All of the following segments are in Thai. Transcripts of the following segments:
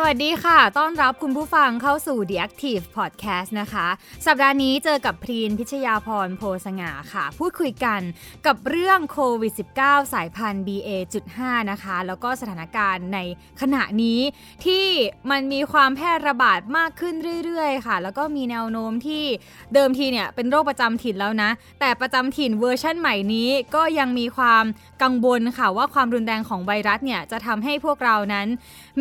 สวัสดีค่ะ ต้อนรับคุณผู้ฟังเข้าสู่ The Active Podcast นะคะ สัปดาห์นี้เจอกับพรีนพิชยาพรโพสง่าค่ะ พูดคุยกันกับเรื่องโควิด -19 สายพันธุ์ BA.5 นะคะ แล้วก็สถานการณ์ในขณะนี้ที่มันมีความแพร่ระบาดมากขึ้นเรื่อยๆ ค่ะ แล้วก็มีแนวโน้มที่เดิมทีเนี่ยเป็นโรคประจำถิ่นแล้วนะ แต่ประจำถิ่นเวอร์ชั่นใหม่นี้ก็ยังมีความกังวลค่ะว่าความรุนแรงของไวรัสเนี่ยจะทำให้พวกเรานั้น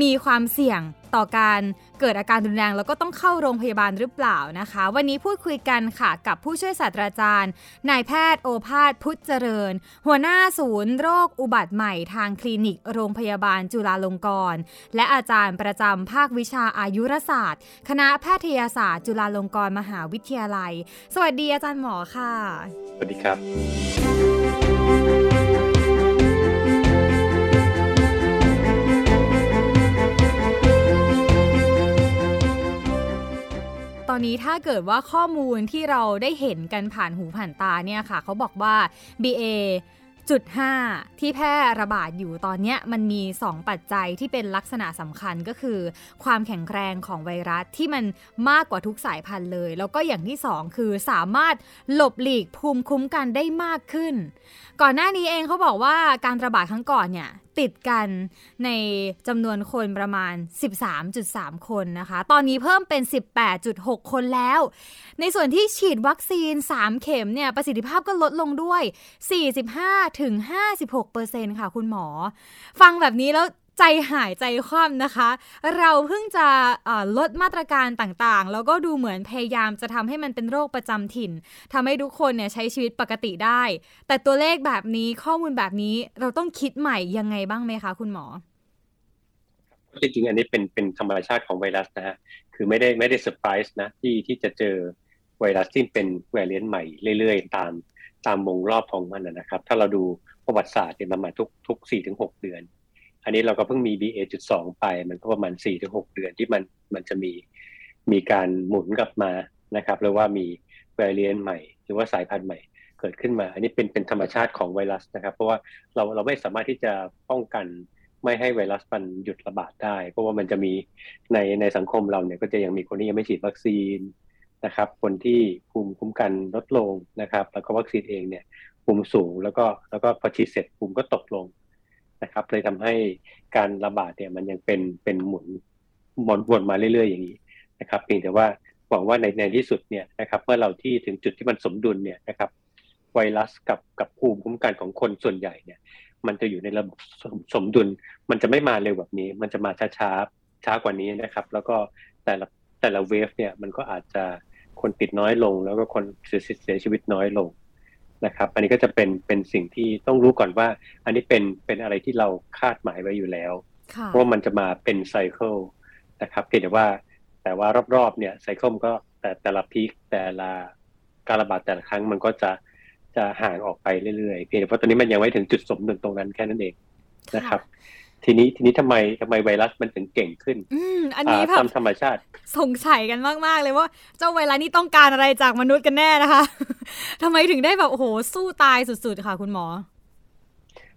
มีความเสี่ยงต่อการเกิดอาการรุนแรงแล้วก็ต้องเข้าโรงพยาบาลหรือเปล่านะคะ วันนี้พูดคุยกันค่ะกับผู้ช่วยศาสตราจารย์นายแพทย์โอภาสพุทธเจริญ หัวหน้าศูนย์โรคอุบัติใหม่ทางคลินิกโรงพยาบาลจุฬาลงกรณ์และอาจารย์ประจำภาควิชาอายุรศาสตร์ คณะแพทยศาสตร์ จุฬาลงกรณ์มหาวิทยาลัย สวัสดีอาจารย์หมอค่ะ สวัสดีครับ ตอนนี้ถ้าเกิดว่าข้อมูลที่เราได้เห็นกันผ่านหูผ่านตาเนี่ยค่ะเขาบอกว่า BA จุด5ที่แพร่ระบาดอยู่ตอนนี้มันมี 2 ปัจจัยที่เป็นลักษณะสำคัญก็คือ ความแข็งแรงของไวรัสที่มันมากกว่าทุกสายพันธุ์เลย แล้วก็อย่างที่ 2 คือสามารถหลบหลีกภูมิคุ้มกันได้มากขึ้น ก่อนหน้านี้เองเขาบอกว่าการระบาดครั้งก่อนเนี่ย ติดกันในจำนวนคนประมาณ 13.3 คนนะคะ ตอนนี้เพิ่มเป็น 18.6 คนแล้ว ในส่วนที่ฉีดวัคซีน 3 เข็มเนี่ยประสิทธิภาพก็ลดลงด้วย 45-56%ค่ะคุณหมอ ฟังแบบนี้แล้ว ใจหายใจคว่ำนะคะ เราเพิ่งจะลดมาตรการต่างๆ แล้วก็ดูเหมือนพยายามจะทำให้มันเป็นโรคประจำถิ่นทำให้ทุกคนเนี่ยใช้ชีวิตปกติได้ แต่ตัวเลขแบบนี้ข้อมูลแบบนี้เราต้องคิดใหม่ยังไงบ้างไหมคะ คุณหมอจริงๆอันนี้เป็นเป็นธรรมชาติของไวรัสนะฮะคือไม่ได้ไม่ได้เซอร์ไพรส์นะที่ที่จะเจอไวรัสที่เป็นแวรเลียนใหม่เรื่อยๆ ตามตามวงรอบของมันนะครับ ถ้าเราดูประวัติศาสตร์เนี่ยมันมาทุกทุกสี่ถึงหกเดือน อันนี้เราก็เพิ่งมี BA.2 ไป มันก็ประมาณ 4-6 เดือนที่มันมันจะมีมีการหมุนกลับมานะครับหรือว่ามีไวรัสใหม่ หรือว่าสายพันธุ์ใหม่เกิดขึ้นมา อันนี้เป็นเป็นธรรมชาติของไวรัสนะครับ เพราะว่าเราเราไม่สามารถที่จะป้องกันไม่ให้ไวรัสมันหยุดระบาดได้ เพราะว่ามันจะมีในในสังคมเราเนี่ยก็จะยังมีคนที่ยังไม่ฉีดวัคซีนนะครับ คนที่ภูมิคุ้มกันลดลงนะครับ แล้วก็วัคซีนเองเนี่ยภูมิสูงแล้วก็แล้วก็พอฉีดเสร็จภูมิก็ตกลง นะครับเลยทำให้การระบาดเนี่ยมันยังเป็นเป็นหมุนวนมาเรื่อย ๆ อย่างนี้นะครับเพียงแต่ว่าหวังว่าในในที่สุดเนี่ยนะครับเมื่อเราที่ถึงจุดที่มันสมดุลเนี่ยนะครับไวรัสกับกับภูมิคุ้มกันของคนส่วนใหญ่เนี่ยมันจะอยู่ในระบบสมดุล มันจะไม่มาเร็วแบบนี้ มันจะมาช้าช้าช้ากว่านี้นะครับ แล้วก็แต่ละแต่ละเวฟเนี่ยมันก็อาจจะคนติดน้อยลง แล้วก็คนเสียชีวิตน้อยลง นะครับ อันนี้ก็จะเป็นเป็นสิ่งที่ต้องรู้ก่อนว่า อันนี้เป็นเป็นอะไรที่เราคาดหมายไว้อยู่แล้ว เพราะมันจะมาเป็นไซเคิลนะครับเพียงแต่ว่าแต่ว่ารอบๆเนี่ยไซเคิลก็แต่แต่ละพีคแต่ละการระบาดแต่ละครั้งมันก็จะจะห่างออกไปเรื่อยๆเพียงแต่ว่าตอนนี้มันยังไม่ถึงจุดสมดุลตรงนั้นแค่นั้นเองนะครับ ทีนี้ทีนี้ทำไมทำไมไวรัสมันถึงเก่งขึ้น อืมอันนี้แบบตามธรรมชาติ สงสัยกันมากๆเลยว่า เจ้าไวรัสนี่ต้องการอะไรจากมนุษย์กันแน่นะคะทำไมถึงได้แบบโอ้โหสู้ตายสุดๆค่ะคุณหมอ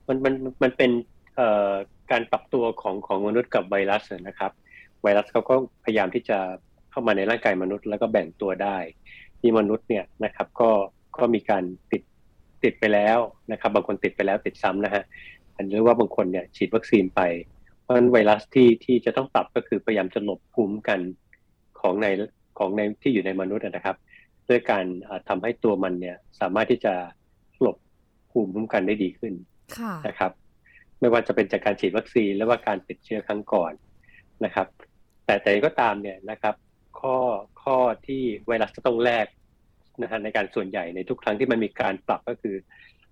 มันมันมันเป็นเอ่อการปรับตัวของของมนุษย์กับไวรัสนะครับ ไวรัสเขาก็พยายามที่จะเข้ามาในร่างกายมนุษย์ แล้วก็แบ่งตัวได้ ที่มนุษย์เนี่ยนะครับ ก็ก็มีการติดติดไปแล้วนะครับ บางคนติดไปแล้วติดซ้ำนะฮะ หรือว่าบางคนเนี่ยฉีดวัคซีนไป เพราะฉะนั้นไวรัสที่ที่จะต้องปรับก็คือพยายามจะหลบภูมิกันของในของในที่อยู่ในมนุษย์นะครับ ด้วยการทำให้ตัวมันเนี่ยสามารถที่จะหลบภูมิคุ้มกันได้ดีขึ้นนะครับ ไม่ว่าจะเป็นจากการฉีดวัคซีนหรือว่าการติดเชื้อครั้งก่อนนะครับ แต่แต่ก็ตามเนี่ยนะครับ ข้อข้อที่ไวรัสจะต้องแลกนะฮะในการส่วนใหญ่ในทุกครั้งที่มันมีการปรับก็คือ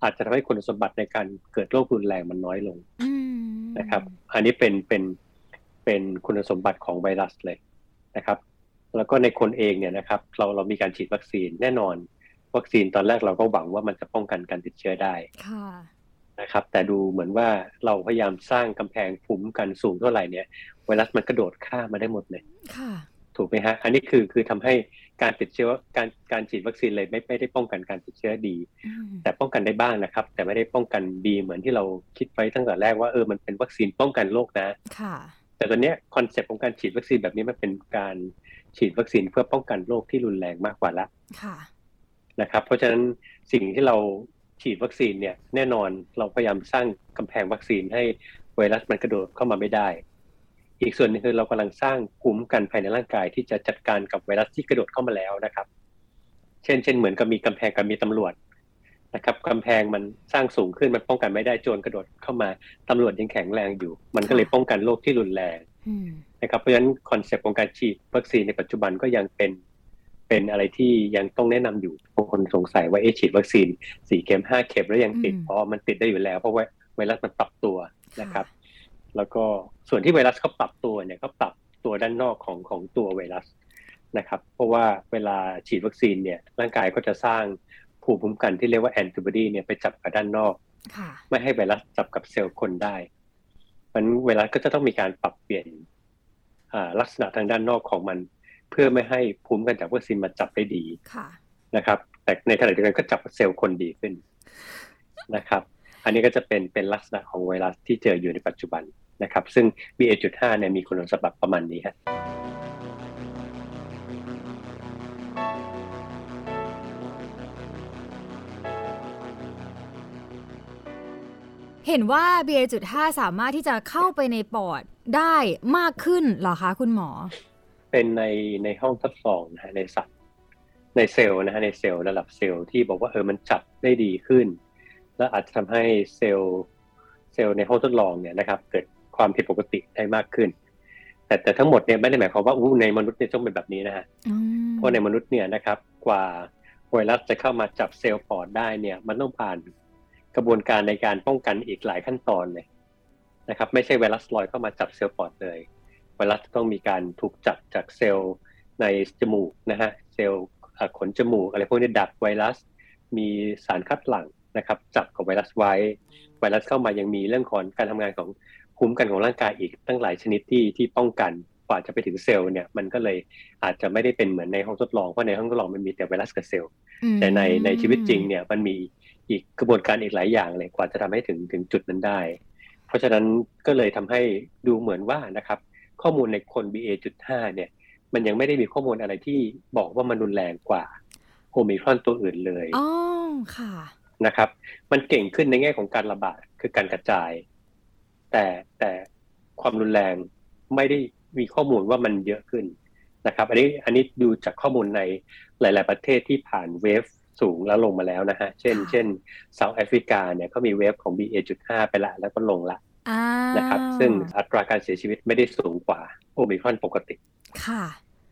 อาจจะทำให้คุณสมบัติในการเกิดโรครุนแรงมันน้อยลงนะครับ อันนี้เป็นเป็นเป็นคุณสมบัติของไวรัสเลยนะครับ แล้วก็ในคนเองเนี่ยนะครับ เราเรามีการฉีดวัคซีนแน่นอน วัคซีนตอนแรกเราก็หวังว่ามันจะป้องกันการติดเชื้อได้นะครับ แต่ดูเหมือนว่าเราพยายามสร้างกำแพงภูมิกันสูงเท่าไหร่เนี่ยไวรัสมันกระโดดข้ามมาได้หมดเลยถูกไหมฮะ อันนี้คือคือทำให้ การติดเชื้อการการฉีดวัคซีนเลยไม่ไม่ได้ป้องกันการติดเชื้อดี แต่ป้องกันได้บ้างนะครับ แต่ไม่ได้ป้องกันดีเหมือนที่เราคิดไว้ตั้งแต่แรกว่าเออมันเป็นวัคซีนป้องกันโรคนะค่ะ แต่ตอนนี้ concept ของการฉีดวัคซีนแบบนี้มันเป็นการฉีดวัคซีนเพื่อป้องกันโรคที่รุนแรงมากกว่าละค่ะนะครับ เพราะฉะนั้นสิ่งที่เราฉีดวัคซีนเนี่ยแน่นอนเราพยายามสร้างกำแพงวัคซีนให้ไวรัสมันกระโดดเข้ามาไม่ได้ อีกส่วนหนึ่งคือเรากำลังสร้างภูมิคุ้มกันภายในร่างกายที่จะจัดการกับไวรัสที่กระโดดเข้ามาแล้วนะครับ เช่น เช่นเหมือนกับมีกำแพงกับมีตำรวจนะครับกำแพงมันสร้างสูงขึ้นมันป้องกันไม่ได้โจรกระโดดเข้ามาตำรวจยังแข็งแรงอยู่ มันก็เลยป้องกันโรคที่รุนแรงอืมนะครับเพราะฉะนั้น concept ของการฉีดวัคซีนในปัจจุบันก็ยังเป็นเป็นอะไรที่ยังต้องแนะนำอยู่บางคนสงสัยว่าเอ๊ะฉีดวัคซีนสี่เข็มห้าเข็มแล้วยังติดอืมเพราะมันติดได้อยู่แล้ว เพราะว่าไวรัสมันปรับตัวนะครับ แล้วก็ส่วนที่ไวรัสเขาปรับตัวเนี่ยเขาปรับตัวด้านนอกของของตัวไวรัสนะครับ เพราะว่าเวลาฉีดวัคซีนเนี่ยร่างกายก็จะสร้างภูมิคุ้มกันที่เรียกว่าแอนติบอดีเนี่ยไปจับกับด้านนอกค่ะไม่ให้ไวรัสจับกับเซลล์คนได้มันไวรัสก็จะต้องมีการปรับเปลี่ยนอ่าลักษณะทางด้านนอกของมัน เพื่อไม่ให้ภูมิกันจากวัคซีนมาจับได้ดีค่ะนะครับ แต่ในขณะเดียวกันก็จับเซลล์คนดีขึ้นนะครับ อันนี้ก็จะเป็นเป็นลักษณะของไวรัสที่เจออยู่ในปัจจุบันนะครับ ซึ่ง BA.5 เนี่ยมีคุณสมบัติประมาณนี้ครับเห็นว่า BA.5 สามารถที่จะเข้าไปในปอดได้มากขึ้นเหรอคะคุณหมอ เป็นในในห้องทดลองนะฮะในสัตว์ในเซลล์นะฮะในเซลล์ระดับเซลล์ที่บอกว่าเออมันจับได้ดีขึ้น แล้วอาจจะทำให้เซลล์เซลล์ในห้องทดลองเนี่ยนะครับเกิดความผิดปกติได้มากขึ้น แต่แต่ทั้งหมดเนี่ยไม่ได้หมายความว่าอู้ในมนุษย์เนี่ยต้องเป็นแบบนี้นะฮะอืมเพราะในมนุษย์เนี่ยนะครับกว่าไวรัสจะเข้ามาจับเซลล์ปอดได้เนี่ย มันต้องผ่านกระบวนการในการป้องกันอีกหลายขั้นตอนเลยนะครับ ไม่ใช่ไวรัสลอยเข้ามาจับเซลล์ปอดเลย ไวรัสต้องมีการถูกจับจากเซลล์ในจมูกนะฮะเซลล์เอ่อขนจมูกอะไรพวกนี้ดักไวรัส มีสารคัดหลั่ง นะครับจับกับไวรัสไว้ ไวรัสเข้ามายังมีเรื่องของการทำงานของภูมิคุ้มกันของร่างกายอีกตั้งหลายชนิดที่ที่ป้องกันกว่าจะไปถึงเซลล์เนี่ยมันก็เลยอาจจะไม่ได้เป็นเหมือนในห้องทดลองเพราะในห้องทดลองมันมีแต่ไวรัสกับเซลล์อืมแต่ในในชีวิตจริงเนี่ยมันมีอีกกระบวนการอีกหลายอย่างเลยกว่าจะทำให้ถึงถึงจุดนั้นได้ เพราะฉะนั้นก็เลยทำให้ดูเหมือนว่านะครับข้อมูลในคน BA.5 เนี่ยมันยังไม่ได้มีข้อมูลอะไรที่บอกว่ามันรุนแรงกว่าโอมิครอนตัวอื่นเลยอ๋อค่ะ นะครับ มันเก่งขึ้นในแง่ของการระบาดคือการกระจาย แต่แต่ความรุนแรงไม่ได้มีข้อมูลว่ามันเยอะขึ้นนะครับ อันนี้อันนี้ดูจากข้อมูลในหลาย ๆ ประเทศที่ผ่านเวฟสูงแล้วลงมาแล้วนะฮะ เช่นค่ะเช่นเซาท์แอฟริกาเนี่ยเขามีเวฟของ BA.5 ไปละแล้วก็ลงละอ่านะครับ ซึ่งอัตราการเสียชีวิตไม่ได้สูงกว่าโอมิครอนปกติ ค่ะ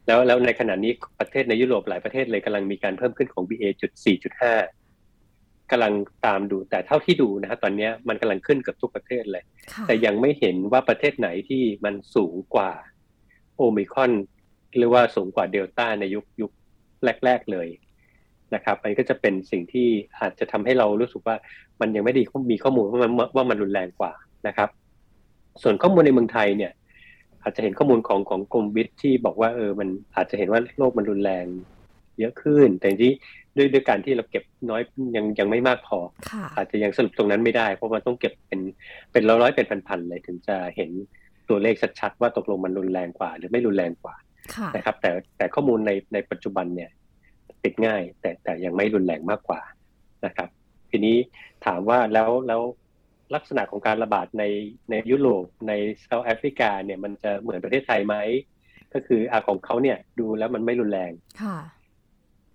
แล้วแล้วในขณะนี้ประเทศในยุโรปหลายประเทศเลยกำลังมีการเพิ่มขึ้นของ BA.4.5 กำลังตามดูแต่เท่าที่ดูนะฮะตอนเนี้ยมันกำลังขึ้นเกับทุกประเทศเลยค่ะแต่ยังไม่เห็นว่าประเทศไหนที่มันสูงกว่าโอมิครอนหรือว่าสูงกว่าเดลต้าในยุคยุคแรก ๆเลยนะครับอันนี้ก็จะเป็นสิ่งที่อาจจะทำให้เรารู้สึกว่ามันยังไม่ได้มีข้อมูลว่ามันว่ามันรุนแรงกว่านะครับ ส่วนข้อมูลในเมืองไทยเนี่ย อาจจะเห็นข้อมูลของของกรมวิทย์ที่บอกว่าเออมันอาจจะเห็นว่าโรคมันรุนแรง เยอะขึ้น แต่จริงๆด้วยด้วยการที่เราเก็บน้อยยังยังไม่มากพอค่ะอาจจะยังสรุปตรงนั้นไม่ได้ เพราะมันต้องเก็บเป็นเป็นร้อยๆเป็นพันๆเลยถึงจะเห็นตัวเลขชัดๆว่าตกลงมันรุนแรงกว่า หรือไม่รุนแรงกว่าค่ะนะครับ แต่แต่ข้อมูลในในปัจจุบันเนี่ยติดง่าย แต่แต่ยังไม่รุนแรงมากกว่านะครับ ทีนี้ถามว่าแล้วแล้วลักษณะของการระบาดในในยุโรปในเซาท์แอฟริกาเนี่ยมันจะเหมือนประเทศไทยไหมก็คืออาของเขาเนี่ยดูแล้วมันไม่รุนแรงค่ะ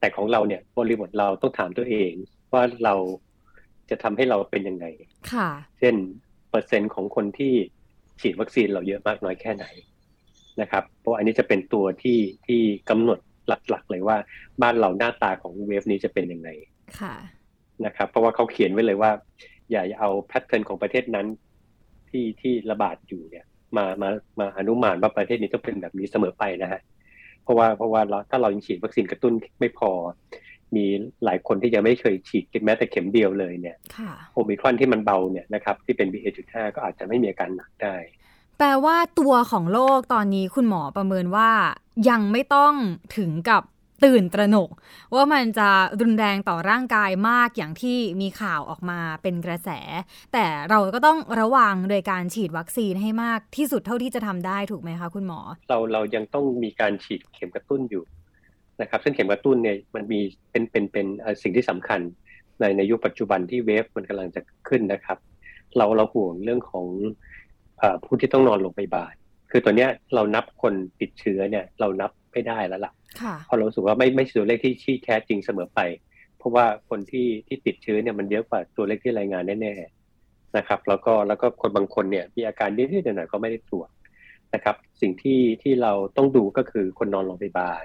แต่ของเราเนี่ยบริบทเราต้องถามตัวเองว่าเราจะทำให้เราเป็นยังไง ค่ะ เช่น เปอร์เซ็นต์ของคนที่ฉีดวัคซีนเราเยอะมากน้อยแค่ไหนนะครับ เพราะอันนี้จะเป็นตัวที่ที่กำหนดหลักๆเลยว่าบ้านเราหน้าตาของเวฟนี้จะเป็นยังไง ค่ะ นะครับ เพราะว่าเขาเขียนไว้เลยว่า อย่าเอาแพทเทิร์นของประเทศนั้น ที่ที่ระบาดอยู่เนี่ย มามามาอนุมานว่าประเทศนี้ต้องเป็นแบบนี้เสมอไปนะฮะ เพราะว่าเพราะว่าเราถ้าเรายังฉีดวัคซีนกระตุ้นไม่พอ มีหลายคนที่ยังไม่เคยฉีดแม้แต่เข็มเดียวเลยเนี่ยค่ะโอมิครอนที่มันเบาเนี่ยนะครับที่เป็น BA.5 ก็อาจจะไม่มีอาการหนักได้ แปลว่าตัวของโรคตอนนี้คุณหมอประเมินว่ายังไม่ต้องถึงกับ ตื่นตระหนก ว่ามันจะรุนแรงต่อร่างกายมากอย่างที่มีข่าวออกมาเป็นกระแส แต่เราก็ต้องระวังโดยการฉีดวัคซีนให้มากที่สุดเท่าที่จะทำได้ถูกไหมคะคุณหมอ เราเรายังต้องมีการฉีดเข็มกระตุ้นอยู่นะครับซึ่งเข็มกระตุ้นเนี่ยมันมีเป็นเป็นเป็นสิ่งที่สำคัญในในยุคปัจจุบันที่เวฟมันกำลังจะขึ้นนะครับ เราเราห่วงเรื่องของอผู้ที่ต้องนอนโรงพยาบาล คือตอนนี้เรานับคนติดเชื้อเนี่ยเรานับไม่ได้แล้วล่ะ เพราะเราสึกว่าไม่ไม่ตัวเลขที่ที่แท้จริงเสมอไป เพราะว่าคนที่ที่ติดเชื้อเนี่ยมันเยอะกว่าตัวเลขที่รายงานแน่ๆนะครับ แล้วก็แล้วก็คนบางคนเนี่ยมีอาการนิดๆหน่อยๆก็ไม่ได้ตรวจนะครับ สิ่งที่ที่เราต้องดูก็คือคนนอนโรงพยาบาล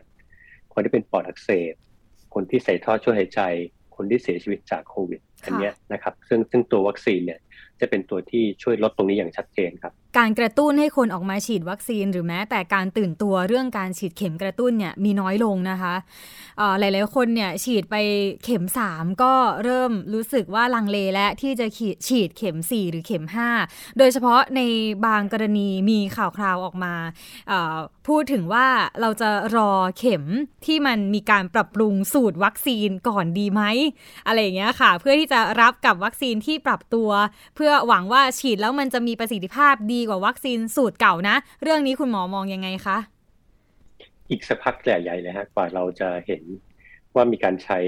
คนที่เป็นปอดอักเสบ คนที่ใส่ท่อช่วยหายใจ คนที่เสียชีวิตจากโควิดอันนี้นะครับ ซึ่งซึ่งตัววัคซีนเนี่ย จะเป็นตัวที่ช่วยลดตรงนี้อย่างชัดเจนครับ การกระตุ้นให้คนออกมาฉีดวัคซีน หรือแม้แต่การตื่นตัวเรื่องการฉีดเข็มกระตุ้นเนี่ยมีน้อยลงนะคะหลาย ๆ คนเนี่ยฉีดไปเข็ม 3 ก็เริ่มรู้สึกว่าลังเลและที่จะฉีดเข็ม 4 หรือเข็ม 5 โดยเฉพาะในบางกรณีมีข่าวคราวออกมาพูดถึงว่าเราจะรอเข็มที่มันมีการปรับปรุงสูตรวัคซีนก่อนดีไหมอะไรอย่างเงี้ยค่ะ เพื่อที่จะรับกับวัคซีนที่ปรับตัวเพื่อหวังว่าฉีดแล้วมันจะมีประสิทธิภาพดีกว่าวัคซีนสูตรเก่านะ เรื่องนี้คุณหมอมองยังไงคะ อีกสักพักใหญ่เลยฮะกว่าเราจะเห็นว่ามีการใช้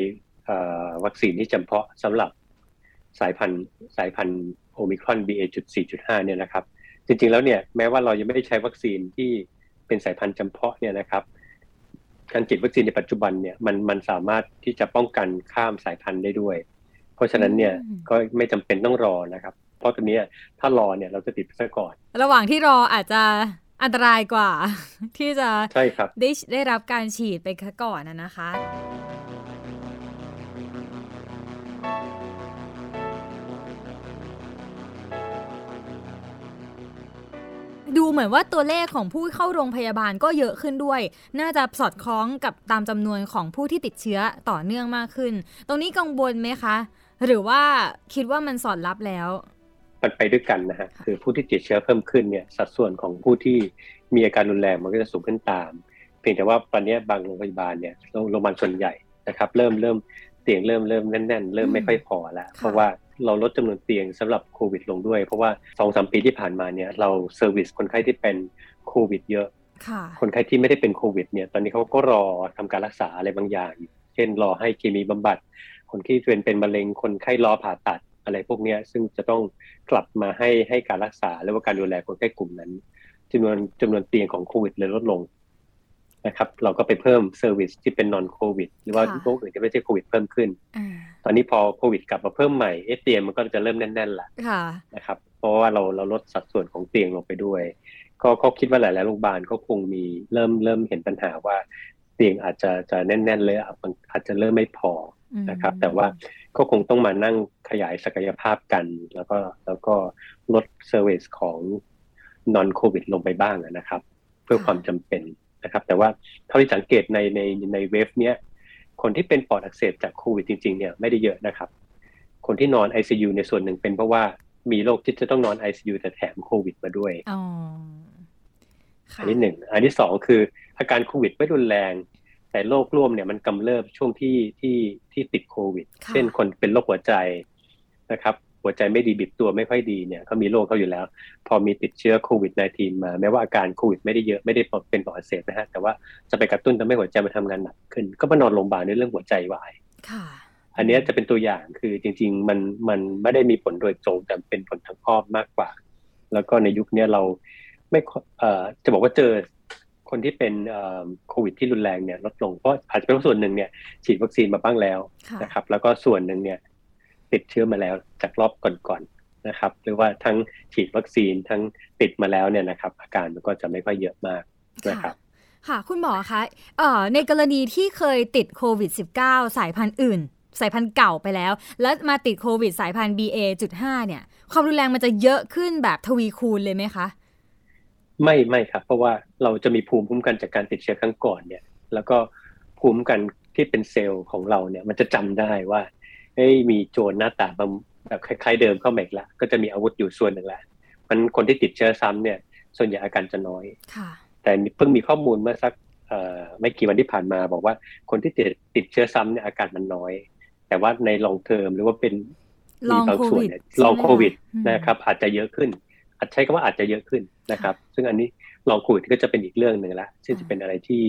วัคซีนที่จำเพาะสำหรับสายพันธุ์สายพันธุ์โอมิครอน BA.4.5 เนี่ยนะครับ จริงๆแล้วเนี่ยแม้ว่าเรายังไม่ได้ใช้วัคซีนที่เป็นสายพันธุ์จำเพาะเนี่ยนะครับ การฉีดวัคซีนในปัจจุบันเนี่ยมันมันสามารถที่จะป้องกันข้ามสายพันธุ์ได้ด้วย เพราะฉะนั้นเนี่ยก็ไม่จำเป็นต้องรอนะครับ เพราะตรงนี้ถ้ารอเนี่ยเราจะติดซะก่อน ระหว่างที่รออาจจะอันตรายกว่า ที่จะใช่ครับได้ได้รับการฉีดไปก่อนนะคะดูเหมือนว่าตัวเลขของผู้เข้าโรงพยาบาลก็เยอะขึ้นด้วย น่าจะสอดคล้องกับตามจำนวนของผู้ที่ติดเชื้อต่อเนื่องมากขึ้น ตรงนี้กังวลไหมคะ หรือว่าคิดว่ามันสอดรับแล้วมันไปด้วยกันนะฮะคือผู้ที่ติดเชื้อเพิ่มขึ้นเนี่ยสัดส่วนของผู้ที่มีอาการรุนแรงมันก็จะสูงขึ้นตาม เพียงแต่ว่าตอนนี้บางโรงพยาบาลเนี่ยโรงพยาบาลส่วนใหญ่นะครับเริ่มเริ่มเตียงเริ่มเริ่มแน่นๆ เริ่มไม่ค่อยพอแล้วเพราะว่าเราลดจำนวนเตียงสำหรับโควิดลงด้วย เพราะว่าสองสามปีที่ผ่านมาเนี่ยเราเซอร์วิสคนไข้ที่เป็นโควิดเยอะ คนไข้ที่ไม่ได้เป็นโควิดเนี่ยตอนนี้เขาก็รอทำการรักษาอะไรบางอย่าง เช่นรอให้เคมีบำบัด คนที่เป็นเป็นมะเร็งคนไข้รอผ่าตัดอะไรพวกนี้ซึ่งจะต้องกลับมาให้ให้การรักษาหรือว่าการดูแลคนไข้กลุ่มนั้นจำนวนจำนวนเตียงของโควิดเลยลดลงนะครับ เราก็ไปเพิ่ม service ที่เป็น non โควิดหรือว่าโรคอื่นที่ไม่ใช่โควิดเพิ่มขึ้นตอนนี้พอโควิดกลับมาเพิ่มใหม่เอเตียงมันก็จะเริ่มแน่นๆละนะครับ เพราะว่าเราเราลดสัดส่วนของเตียงลงไปด้วย ก็เขาคิดว่าหลายๆโรงพยาบาลก็คงมีเริ่มเริ่มเห็นปัญหาว่าเตียงอาจจะจะแน่น ๆ เลยอาจจะเริ่มไม่พอ นะครับ แต่ว่าก็คงต้องมานั่งขยายศักยภาพกัน แล้วก็แล้วก็ลด service ของ non โควิดลงไปบ้างนะครับ เพื่อความจำเป็นนะครับ แต่ว่าเท่าที่สังเกตในในใน wave เนี้ยคนที่เป็นปอดอักเสบจากโควิดจริง ๆ เนี่ยไม่ได้เยอะนะครับ คนที่นอน ICU ในส่วนหนึ่งเป็นเพราะว่ามีโรคที่จะต้องนอน ICU แต่แถมโควิดมาด้วยอันที่หนึ่ง อันที่สองคืออาการโควิดไม่รุนแรง แต่โรคร่วมเนี่ยมันกำเริบช่วงที่ที่ที่ติดโควิด เช่นคนเป็นโรคหัวใจนะครับ หัวใจไม่ดีบิดตัวไม่ค่อยดีเนี่ยเขามีโรคเขาอยู่แล้ว พอมีติดเชื้อโควิด -19 มาแม้ว่าอาการโควิดไม่ได้เยอะไม่ได้เป็นปอดอักเสบนะฮะแต่ว่าจะไปกระตุ้นทำให้หัวใจมันทางานหนักขึ้น ก็มานอนโรงพยาบาลในเรื่องหัวใจวายอันนี้จะเป็นตัวอย่างคือจริง ๆ มันมันไม่ได้มีผลโดยตรงแต่เป็นผลทางอ้อมมากกว่า แล้วก็ในยุคนี้เราไม่เอ่อจะบอกว่าเจอ คนที่เป็นโควิดที่รุนแรงเนี่ยลดลงเพราะอาจจะเป็นส่วนหนึ่งเนี่ยฉีดวัคซีนมาบ้างแล้วนะครับ แล้วก็ส่วนหนึ่งเนี่ยติดเชื้อมาแล้วจากรอบก่อนๆนะครับ หรือว่าทั้งฉีดวัคซีนทั้งติดมาแล้วเนี่ยนะครับ อาการมันก็จะไม่ค่อยเยอะมากนะครับค่ะ คุณหมอคะในกรณีที่เคยติดโควิด -19 สายพันธุ์อื่น สายพันธุ์เก่าไปแล้ว แล้วมาติดโควิดสายพันธุ์ BA.5 เนี่ย ความรุนแรงมันจะเยอะขึ้นแบบทวีคูณเลยไหมคะ ไม่ไม่ครับ เพราะว่าเราจะมีภูมิคุ้มกันจากการติดเชื้อครั้งก่อนเนี่ย แล้วก็ภูมิคุ้มกันที่เป็นเซลล์ของเราเนี่ย มันจะจำได้ว่าเฮ้ยมีโจรหน้าตาแบบคล้ายๆเดิมเข้ามาอีกละก็จะมีอาวุธอยู่ส่วนหนึ่งแล้วมันคนที่ติดเชื้อซ้ำเนี่ย ส่วนใหญ่อาการจะน้อยแต่เพิ่งมีข้อมูลเมื่อสักไม่กี่วันที่ผ่านมาบอกว่าคนที่ติดติดเชื้อซ้ำเนี่ยอาการมันน้อย แต่ว่าในลองเทอมหรือว่าเป็นลองโควิดลองโควิดนะครับอาจจะเยอะขึ้น อาจใช้คำว่าอาจจะเยอะขึ้นนะครับ ซึ่งอันนี้ลองโควิดก็จะเป็นอีกเรื่องหนึ่งละซึ่งจะเป็นอะไรที่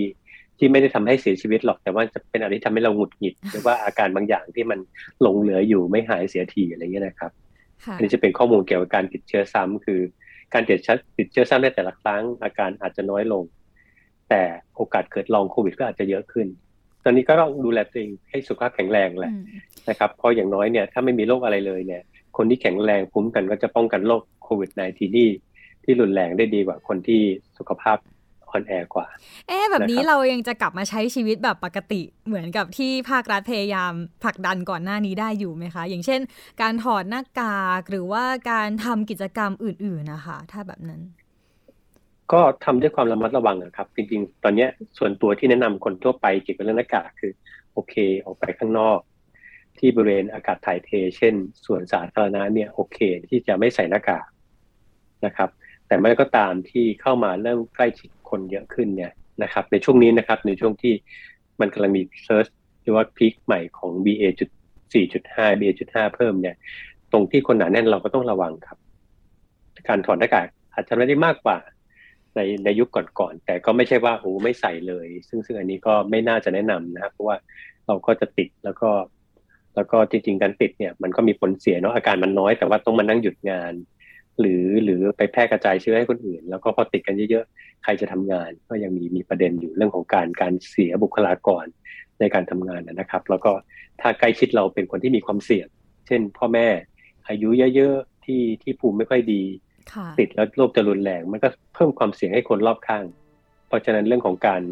ที่ไม่ได้ทำให้เสียชีวิตหรอกแต่ว่าจะเป็นอะไรที่ทำให้เราหงุดหงิด หรือว่าอาการบางอย่างที่มันหลงเหลืออยู่ไม่หายเสียทีอะไรเงี้ยนะครับอันนี้จะเป็นข้อมูลเกี่ยวกับการติดเชื้อซ้ำคือการติดเชื้อติดเชื้อซ้ำในแต่ละครั้งอาการอาจจะน้อยลง แต่โอกาสเกิดลองโควิดก็อาจจะเยอะขึ้น ตอนนี้ก็ต้องดูแลตัวเองให้สุขภาพแข็งแรงแหละนะครับเพราะอย่างน้อยเนี่ยถ้าไม่มีโรคอะไรเลยเนี่ย คนที่แข็งแรงภูมิกันก็จะป้องกันโรคโควิด -19 ที่ที่รุนแรงได้ดีกว่าคนที่สุขภาพอ่อนแอกว่า เอ๊แบบนี้เรายังจะกลับมาใช้ชีวิตแบบปกติเหมือนกับที่ภาครัฐพยายามผลักดันก่อนหน้านี้ได้อยู่ไหมคะ อย่างเช่น การถอดหน้ากากหรือว่าการทำกิจกรรมอื่น ๆนะคะ ถ้าแบบนั้น ก็ทำด้วยความระมัดระวังนะครับ จริง ๆ ตอนนี้ส่วนตัวที่แนะนำคนทั่วไปเกี่ยวกับเรื่องหน้ากากคือ โอเค ออกไปข้างนอก ที่บริเวณอากาศถ่ายเท เช่นส่วนสาธารณะเนี่ยโอเคที่จะไม่ใส่หน้ากากนะครับ แต่เมื่อก็ตามที่เข้ามาเริ่มใกล้ชิดคนเยอะขึ้นเนี่ยนะครับ ในช่วงนี้นะครับในช่วงที่มันกำลังมีเซิร์ชหรือว่าพีคใหม่ของ BA.4.5BA.5 เพิ่มเนี่ย ตรงที่คนหนาแน่นเราก็ต้องระวังครับ การถอดหน้ากากอาจจะไม่ได้มากกว่าในในยุคก่อนๆแต่ก็ไม่ใช่ว่าโอ้ไม่ใส่เลย ซึ่งซึ่งอันนี้ก็ไม่น่าจะแนะนำนะครับเพราะว่าเราก็จะติดแล้วก็ แล้วก็จริง ๆ การติดเนี่ยมันก็มีผลเสียเนาะอาการมันน้อย แต่ว่าต้องมานั่งหยุดงาน หรือหรือไปแพร่กระจายเชื้อให้คนอื่น แล้วก็พอติดกันเยอะๆ ใครจะทำงาน ก็ยังมีมีประเด็นอยู่เรื่องของการการเสียบุคลากรในการทำงานนะครับ แล้วก็ถ้าใกล้ชิดเราเป็นคนที่มีความเสี่ยง เช่น พ่อแม่อายุเยอะๆที่ที่ภูมิไม่ค่อยดีติดแล้วโรคจะรุนแรง มันก็เพิ่มความเสี่ยงให้คนรอบข้าง เพราะฉะนั้นเรื่องของการ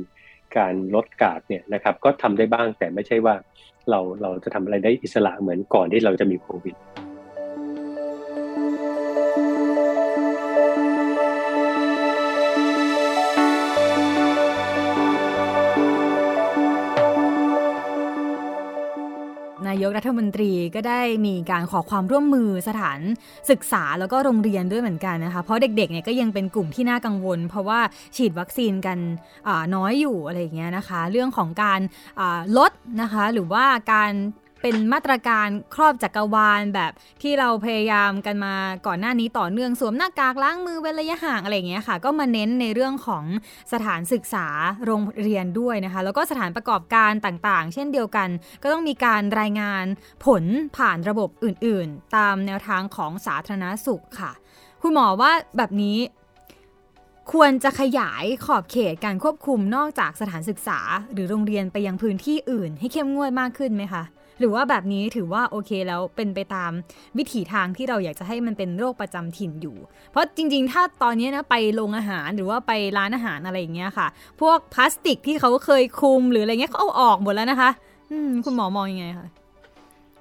การลดกาดเนี่ยนะครับก็ทำได้บ้างแต่ไม่ใช่ว่าเราเราจะทำอะไรได้อิสระเหมือนก่อนที่เราจะมีโควิด นายกรัฐมนตรีก็ได้มีการขอความร่วมมือสถานศึกษาแล้วก็โรงเรียนด้วยเหมือนกันนะคะ เพราะเด็กๆเนี่ยก็ยังเป็นกลุ่มที่น่ากังวล เพราะว่าฉีดวัคซีนกันน้อยอยู่อะไรอย่างเงี้ยนะคะ เรื่องของการลดนะคะหรือว่าการ เป็นมาตรการครอบจักรวาลแบบที่เราพยายามกันมาก่อนหน้านี้ต่อเนื่องสวมหน้ากากล้างมือเว้นระยะห่างอะไรอย่างเงี้ยค่ะ ก็มาเน้นในเรื่องของสถานศึกษาโรงเรียนด้วยนะคะ แล้วก็สถานประกอบการต่างๆ เช่นเดียวกัน ก็ต้องมีการรายงานผลผ่านระบบอื่น ๆ ตามแนวทางของสาธารณสุขค่ะ คุณหมอว่าแบบนี้ควรจะขยายขอบเขตการควบคุมนอกจากสถานศึกษา หรือโรงเรียนไปยังพื้นที่อื่น ให้เข้มงวดมากขึ้นไหมคะ หรือว่าแบบนี้ถือว่าโอเคแล้วเป็นไปตามวิถีทางที่เราอยากจะให้มันเป็นโรคประจำถิ่นอยู่ เพราะจริง ๆ ถ้าตอนนี้นะไปโรงอาหารหรือว่าไปร้านอาหารอะไรอย่างเงี้ยค่ะ พวกพลาสติกที่เขาเคยคุมหรืออะไรเงี้ยเขาเอาออกหมดแล้วนะคะ อืมคุณหมอมองยังไงคะ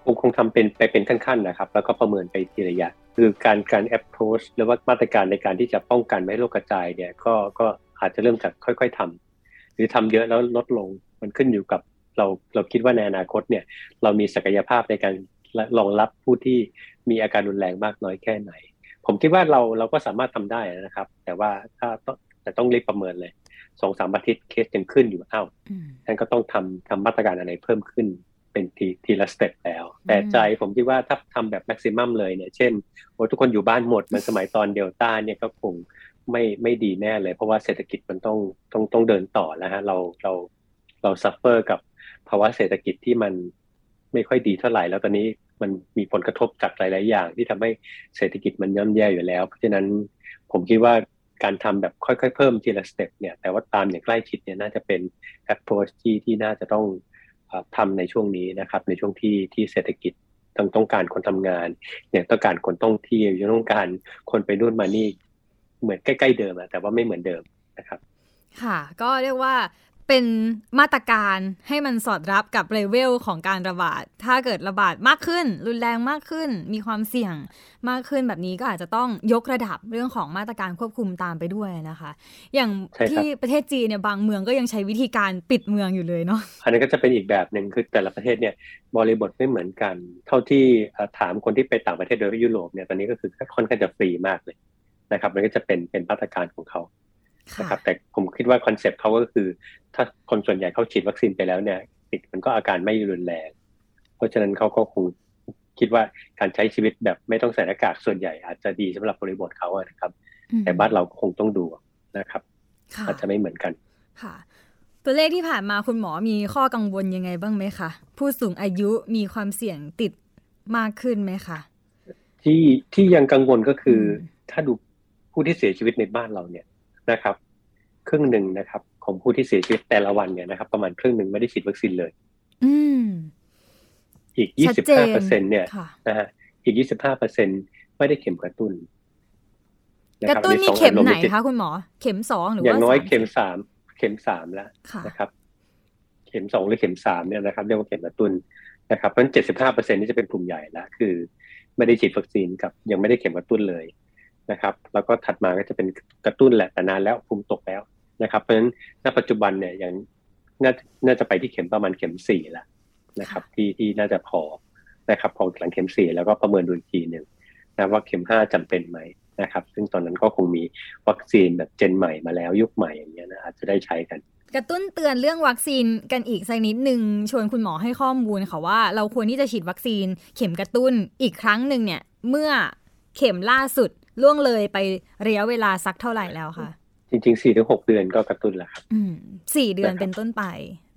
คงคงทำเป็นไปเป็นขั้นๆนะครับ แล้วก็ประเมินไปทีละอย่างคือการการ approach หรือว่ามาตรการในการที่จะป้องกันไม่ให้โรคกระจายเนี่ยก็ก็อาจจะเริ่มจากค่อย ๆทำหรือทำเยอะแล้วลดลงมันขึ้นอยู่กับ เราเราคิดว่าในอนาคตเนี่ย เรามีศักยภาพในการรองรับผู้ที่มีอาการรุนแรงมากน้อยแค่ไหน ผมคิดว่าเราเราก็สามารถทำได้นะครับ แต่ว่าถ้าต้องแต่ต้องรีบประเมินเลยสองสามอาทิตย์เคสยังขึ้นอยู่อ้าวท่านก็ต้องทำทำมาตรการอะไรเพิ่มขึ้นเป็นทีทีละ step แล้ว แต่ใจผมคิดว่าถ้าทำแบบ maximum เลยเนี่ย เช่นโอ้ทุกคนอยู่บ้านหมดมันสมัยตอนเดลต้าเนี่ยก็คงไม่ไม่ดีแน่เลย เพราะว่าเศรษฐกิจมันต้องต้องต้องเดินต่อแล้วฮะเราเราเรา suffer กับ ภาวะเศรษฐกิจที่มันไม่ค่อยดีเท่าไหร่ แล้วตอนนี้มันมีผลกระทบจากหลาย ๆ อย่าง ที่ทำให้เศรษฐกิจมันย่ำแย่อยู่แล้ว เพราะฉะนั้นผมคิดว่าการทำแบบค่อย ๆ เพิ่มทีละ step เนี่ยแต่ว่าตามอย่างใกล้ชิดเนี่ยน่าจะเป็น approach ที่ที่น่าจะต้องทำในช่วงนี้นะครับ ในช่วงที่ที่เศรษฐกิจต้องต้องการคนทำงานเนี่ยต้องการคนต้องเที่ยวยังต้องการคนไปนู่นมานี่เหมือนใกล้ ๆ เดิมอะแต่ว่าไม่เหมือนเดิมนะครับ ค่ะ ก็เรียกว่า เป็นมาตรการให้มันสอดรับกับเลเวลของการระบาด ถ้าเกิดระบาดมากขึ้น รุนแรงมากขึ้น มีความเสี่ยงมากขึ้นแบบนี้ก็อาจจะต้องยกระดับเรื่องของมาตรการควบคุมตามไปด้วยนะคะ อย่างที่ประเทศจีนเนี่ยบางเมืองก็ยังใช้วิธีการปิดเมืองอยู่เลยเนาะอันนี้ก็จะเป็นอีกแบบหนึ่งคือแต่ละประเทศเนี่ยบริบทไม่เหมือนกัน เท่าที่ถามคนที่ไปต่างประเทศโดยยุโรปเนี่ยตอนนี้ก็คือค่อนข้างจะฟรีมากเลยนะครับมันก็จะเป็นเป็นมาตรการของเขา นะครับแต่ผมคิดว่า concept เขาก็คือ ถ้าคนส่วนใหญ่เขาฉีดวัคซีนไปแล้วเนี่ยติดมันก็อาการไม่รุนแรง เพราะฉะนั้นเขาก็คงคิดว่าการใช้ชีวิตแบบไม่ต้องใส่หน้ากากส่วนใหญ่อาจจะดีสำหรับบริบทเขานะครับ แต่บ้านเราคงต้องดูนะครับ อาจจะไม่เหมือนกันค่ะ ตัวเลขที่ผ่านมาคุณหมอมีข้อกังวลยังไงบ้างไหมคะผู้สูงอายุมีความเสี่ยงติดมากขึ้นไหมคะที่ที่ยังกังวลก็คือ ถ้าดูผู้ที่เสียชีวิตในบ้านเราเนี่ย นะครับ ครึ่งหนึ่งนะครับ ของผู้ที่เสียชีวิตแต่ละวันเนี่ยนะครับ ประมาณครึ่งหนึ่งไม่ได้ฉีดวัคซีนเลย อืมอีกยี่สิบห้าเปอร์เซ็นเนี่ยนะฮะอีกยี่สิบห้าเปอร์เซ็นไม่ได้เข็มกระตุ้นกระตุ้นนี่เข็มไหนคะคุณหมอ เข็มสองหรือว่าอย่างน้อยเข็มสามเข็มสามแล้วนะครับ เข็มสองหรือเข็มสามเนี่ยนะครับเรียกว่าเข็มกระตุ้นนะครับเพราะฉะนั้นเจ็ดสิบห้าเปอร์เซ็นนี่จะเป็นกลุ่มใหญ่แล้วคือ ไม่ได้ฉีดวัคซีนกับยังไม่ได้เข็มกระตุ้นเลย นะครับ แล้วก็ถัดมาก็จะเป็นกระตุ้นแหละแต่นานแล้วภูมิตกแล้วนะครับ เพราะฉะนั้นณปัจจุบันเนี่ยอย่างน่าน่าจะไปที่เข็มประมาณเข็มสี่แล้วนะครับ ที่ที่น่าจะพอนะครับพอหลังเข็มสี่แล้วก็ประเมินดูอีกทีหนึ่งนะว่าเข็มห้าจำเป็นไหมนะครับ ซึ่งตอนนั้นก็คงมีวัคซีนแบบเจนใหม่มาแล้วยุคใหม่อย่างเงี้ยนะอาจจะได้ใช้กัน กระตุ้นเตือนเรื่องวัคซีนกันอีกสักนิดหนึ่งชวนคุณหมอให้ข้อมูลค่ะว่า เราควรที่จะฉีดวัคซีนเข็มกระตุ้นอีกครั้งหนึ่งเนี่ยเมื่อ เข็มล่าสุดล่วงเลยไประยะเวลาสักเท่าไหร่แล้วคะจริงๆสี่ถึงหกเดือนก็กระตุ้นแล้วครับสี่เดือนเป็นต้นไป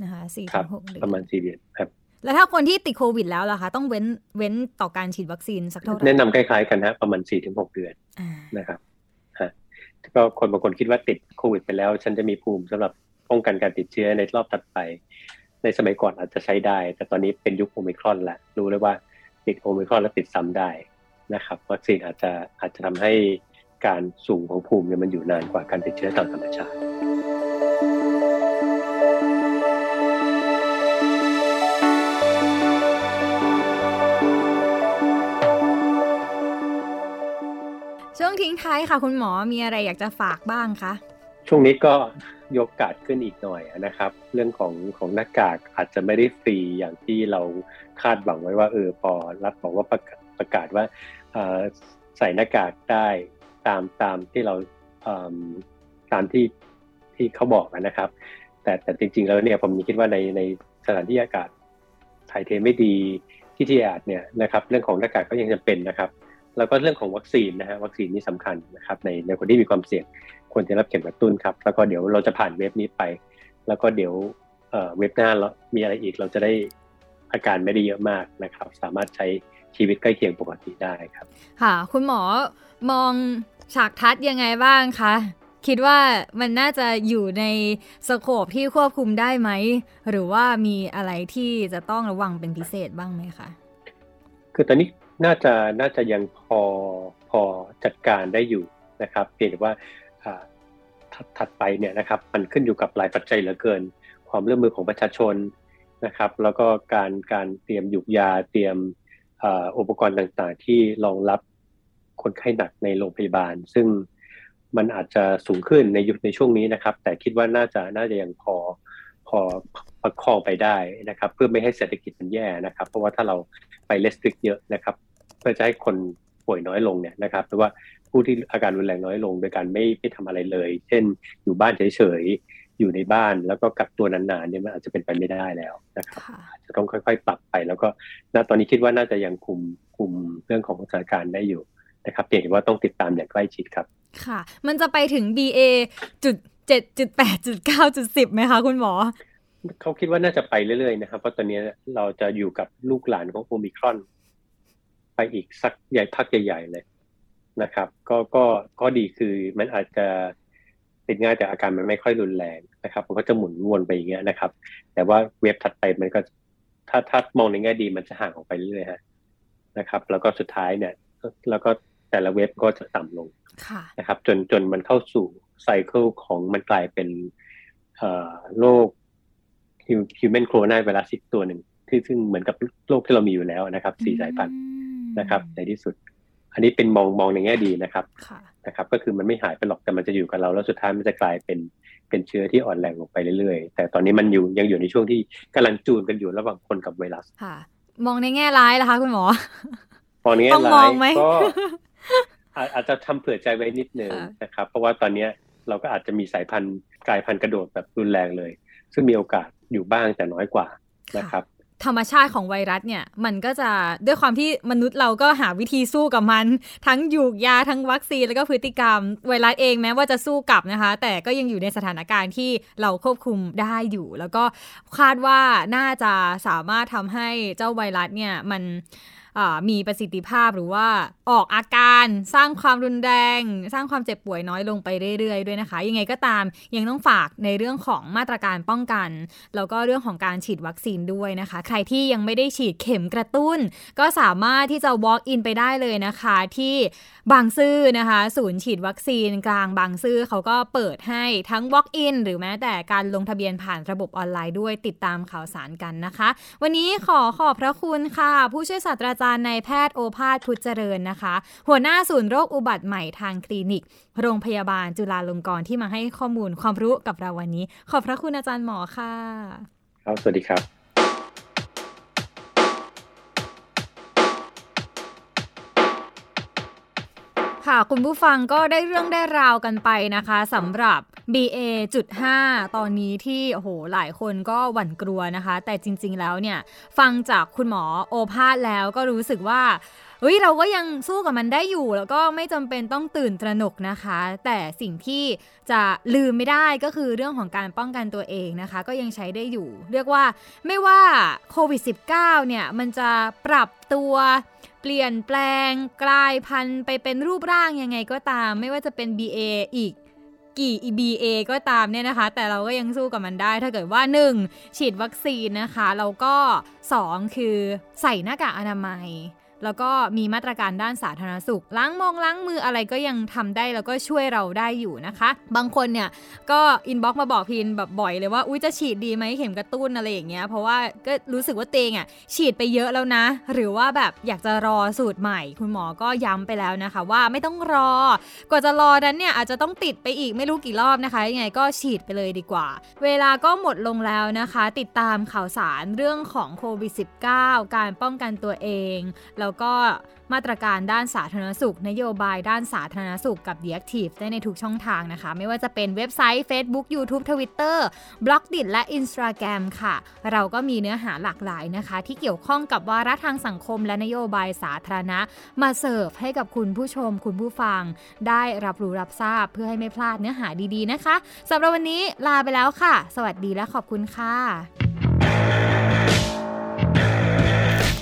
นะคะสี่ถึงหกเดือนประมาณสี่เดือนครับ แล้วถ้าคนที่ติดโควิดแล้วล่ะคะ ต้องเว้นเว้นต่อการฉีดวัคซีนสักเท่าไหร่แนะนำคล้ายๆกันฮะประมาณสี่ถึงหกเดือนนะครับฮะก็คนบางคนคิดว่าติดโควิดไปแล้ว ฉันจะมีภูมิสำหรับป้องกันการติดเชื้อในรอบถัดไป ในสมัยก่อนอาจจะใช้ได้ แต่ตอนนี้เป็นยุคโอมิครอนแล้วรู้เลยว่าติดโอมิครอนแล้วติดซ้ำได้ นะครับวัคซีนอาจจะอาจจะทำให้การสูงของภูมิเนี่ยมันอยู่นานกว่าการติดเชื้อตามธรรมชาติช่วงทิ้งท้ายค่ะ คุณหมอมีอะไรอยากจะฝากบ้างคะช่วงนี้ก็ยกกาดขึ้นอีกหน่อยนะครับ เรื่องของของหน้ากากอาจจะไม่ได้ฟรีอย่างที่เราคาดหวังไว้ว่าเออพอรัฐบอกว่าประประกาศว่า ใส่หน้ากากได้ตามตามที่เราตามที่ที่เขาบอกนะครับ แต่แต่จริง ๆ แล้วเนี่ยผมคิดว่าในในสถานที่อากาศถ่ายเทไม่ดีที่ที่อาดเนี่ยนะครับเรื่องของหน้ากากก็ยังจำเป็นนะครับ แล้วก็เรื่องของวัคซีนนะฮะวัคซีนนี่สำคัญนะครับในในคนที่มีความเสี่ยงควรจะรับเข็มกระตุ้นครับ แล้วก็เดี๋ยวเราจะผ่านเว็บนี้ไป แล้วก็เดี๋ยวเว็บหน้าเรามีอะไรอีกเราจะได้อาการไม่ได้เยอะมากนะครับ สามารถใช้ ชีวิตใกล้เคียงปกติได้ครับ ค่ะ คุณหมอมองฉากทัดยังไงบ้างคะ คิดว่ามันน่าจะอยู่ในสโคปที่ควบคุมได้ไหม หรือว่ามีอะไรที่จะต้องระวังเป็นพิเศษบ้างไหมคะ คือตอนนี้น่าจะน่าจะยังพอพอจัดการได้อยู่นะครับเพียงแต่ว่าถัดไปเนี่ยนะครับมันขึ้นอยู่กับหลายปัจจัยเหลือเกิน ความร่วมมือของประชาชนนะครับ แล้วก็การการเตรียมหยุกยาเตรียม อุปกรณ์ต่างๆ ที่รองรับคนไข้หนักในโรงพยาบาล ซึ่งมันอาจจะสูงขึ้นในยุคในช่วงนี้นะครับ แต่คิดว่าน่าจะน่าจะยังพอพอประคองไปได้นะครับ เพื่อไม่ให้เศรษฐกิจมันแย่นะครับ เพราะว่าถ้าเราไปเลสติกเยอะนะครับ เพื่อจะให้คนป่วยน้อยลงเนี่ยนะครับหรือว่าผู้ที่อาการรุนแรงน้อยลง โดยการไม่ไม่ทำอะไรเลย เช่นอยู่บ้านเฉย อยู่ในบ้านแล้วก็กักตัวนานๆเนี่ยมันอาจจะเป็นไปไม่ได้แล้วนะครับจะต้องค่อย ๆ ปรับไป แล้วก็ณตอนนี้คิดว่าน่าจะยังคุมคุมเรื่องของสถานการณ์ได้อยู่นะครับเพียงแต่ว่าต้องติดตามอย่างใกล้ชิดครับ ค่ะ มันจะไปถึง BA จุดเจ็ดจุดแปดจุดเก้าจุดสิบไหมคะคุณหมอเขาคิดว่าน่าจะไปเรื่อยๆนะครับ เพราะตอนนี้เราจะอยู่กับลูกหลานของโอมิครอน ไปอีกสักใหญ่พักใหญ่ๆเลยนะครับ ก็ก็ก็ดีคือมันอาจจะ ติดง่ายแต่อาการมันไม่ค่อยรุนแรงนะครับ มันก็จะหมุนวนไปอย่างเงี้ยนะครับ แต่ว่าเว็บถัดไปมันก็ถ้าถ้ามองในแง่ดีมันจะห่างออกไปเรื่อยๆฮะนะครับ แล้วก็สุดท้ายเนี่ย แล้วก็แต่ละเว็บก็จะต่ำลงนะครับ จนจนมันเข้าสู่ไซเคิลของมันกลายเป็นโรค human coronavirus อีกตัวหนึ่งที่ซึ่งเหมือนกับโรคที่เรามีอยู่แล้วนะครับสี่สายพันธุ์นะครับ ในที่สุด อันนี้เป็นมองมองในแง่ดีนะครับนะครับ ก็คือมันไม่หายไปหรอกแต่มันจะอยู่กับเรา แล้วสุดท้ายมันจะกลายเป็นเป็นเชื้อที่อ่อนแรงลงไปเรื่อยๆ แต่ตอนนี้มันอยู่ยังอยู่ในช่วงที่กำลังจูนกันอยู่ระหว่างคนกับไวรัสค่ะ มองในแง่ร้ายนะคะคุณหมอมองในแง่ร้ายก็อาจจะทำเผื่อใจไว้นิดนึงนะครับ เพราะว่าตอนนี้เราก็อาจจะมีสายพันธุ์กลายพันธุ์กระโดดแบบรุนแรงเลย ซึ่งมีโอกาสอยู่บ้างแต่น้อยกว่านะครับ ธรรมชาติของไวรัสเนี่ย มันก็จะด้วยความที่มนุษย์เราก็หาวิธีสู้กับมัน ทั้งยูกยาทั้งวัคซีนแล้วก็พฤติกรรม ไวรัสเองแม้ว่าจะสู้กลับนะคะ แต่ก็ยังอยู่ในสถานการณ์ที่เราควบคุมได้อยู่ แล้วก็คาดว่าน่าจะสามารถทำให้เจ้าไวรัสเนี่ยมัน มีประสิทธิภาพหรือว่าออกอาการสร้างความรุนแรง สร้างความเจ็บป่วยน้อยลงไปเรื่อยๆด้วยนะคะ ยังไงก็ตามยังต้องฝากในเรื่องของมาตรการป้องกัน แล้วก็เรื่องของการฉีดวัคซีนด้วยนะคะ ใครที่ยังไม่ได้ฉีดเข็มกระตุ้น ก็สามารถที่จะ walk in ไปได้เลยนะคะ ที่บางซื่อนะคะ ศูนย์ฉีดวัคซีนกลางบางซื่อเขาก็เปิดให้ทั้ง walk in หรือแม้แต่การลงทะเบียนผ่านระบบออนไลน์ด้วยติดตามข่าวสารกันนะคะ วันนี้ขอขอบพระคุณค่ะ ผู้ช่วยศาสตราจารย์ในแพทย์โอภาสพุทธเจริญนะคะ หัวหน้าศูนย์โรคอุบัติใหม่ทางคลินิก โรงพยาบาลจุฬาลงกรณ์ที่มาให้ข้อมูลความรู้กับเราวันนี้ ขอบพระคุณอาจารย์หมอค่ะ ครับ สวัสดีครับค่ะคุณผู้ฟังก็ได้เรื่องได้ราวกันไปนะคะสำหรับ BA.5 ตอนนี้ที่โอ้โหหลายคนก็หวั่นกลัวนะคะ แต่จริง ๆ แล้วเนี่ย ฟังจากคุณหมอโอภาสแล้วก็รู้สึกว่าเฮ้ยเราก็ยังสู้กับมันได้อยู่ แล้วก็ไม่จำเป็นต้องตื่นตระหนกนะคะ แต่สิ่งที่จะลืมไม่ได้ก็คือเรื่องของการป้องกันตัวเองนะคะ ก็ยังใช้ได้อยู่ เรียกว่าไม่ว่าโควิด -19 เนี่ย มันจะปรับตัวเปลี่ยนแปลงกลายพันธุ์ไปเป็นรูปร่างยังไงก็ตาม ไม่ว่าจะเป็น BA อีก กี่ BA ก็ตามเนี่ยนะคะ แต่เราก็ยังสู้กับมันได้ ถ้าเกิดว่า 1. ฉีดวัคซีนนะคะ แล้วก็ 2. คือใส่หน้ากากอนามัย แล้วก็มีมาตรการด้านสาธารณสุข ล้างไม้ล้างมืออะไรก็ยังทำได้แล้วก็ช่วยเราได้อยู่นะคะ บางคนเนี่ยก็ inbox มาบอกพินแบบบ่อยเลยว่าอุ้ยจะฉีดดีไหมเข็มกระตุ้นอะไรอย่างเงี้ยเพราะว่าก็รู้สึกว่าเตงอะฉีดไปเยอะแล้วนะ หรือว่าแบบอยากจะรอสูตรใหม่ คุณหมอก็ย้ำไปแล้วนะคะ ว่าไม่ต้องรอกว่าจะรอนั้นเนี่ยอาจจะต้องติดไปอีกไม่รู้กี่รอบนะคะยังไงก็ฉีดไปเลยดีกว่า เวลาก็หมดลงแล้วนะคะ ติดตามข่าวสารเรื่องของโควิด -19 การป้องกันตัวเองแล้วแล้วก็มาตรการด้านสาธารณสุข นโยบายด้านสาธารณสุขกับ The Active ได้ในทุกช่องทางนะคะ ไม่ว่าจะเป็นเว็บไซต์ Facebook YouTube Twitter b l o g d i t และ Instagram ค่ะ เราก็มีเนื้อหาหลากหลายนะคะ ที่เกี่ยวข้องกับวาระทางสังคม และนโยบายสาธารณะ มาเสิร์ฟให้กับคุณผู้ชม คุณผู้ฟัง ได้รับรู้รับทราบเพื่อให้ไม่พลาดเนื้อหาดีๆนะคะสำหรับวันนี้ลาไปแล้วค่ะ สวัสดีและขอบคุณค่ะ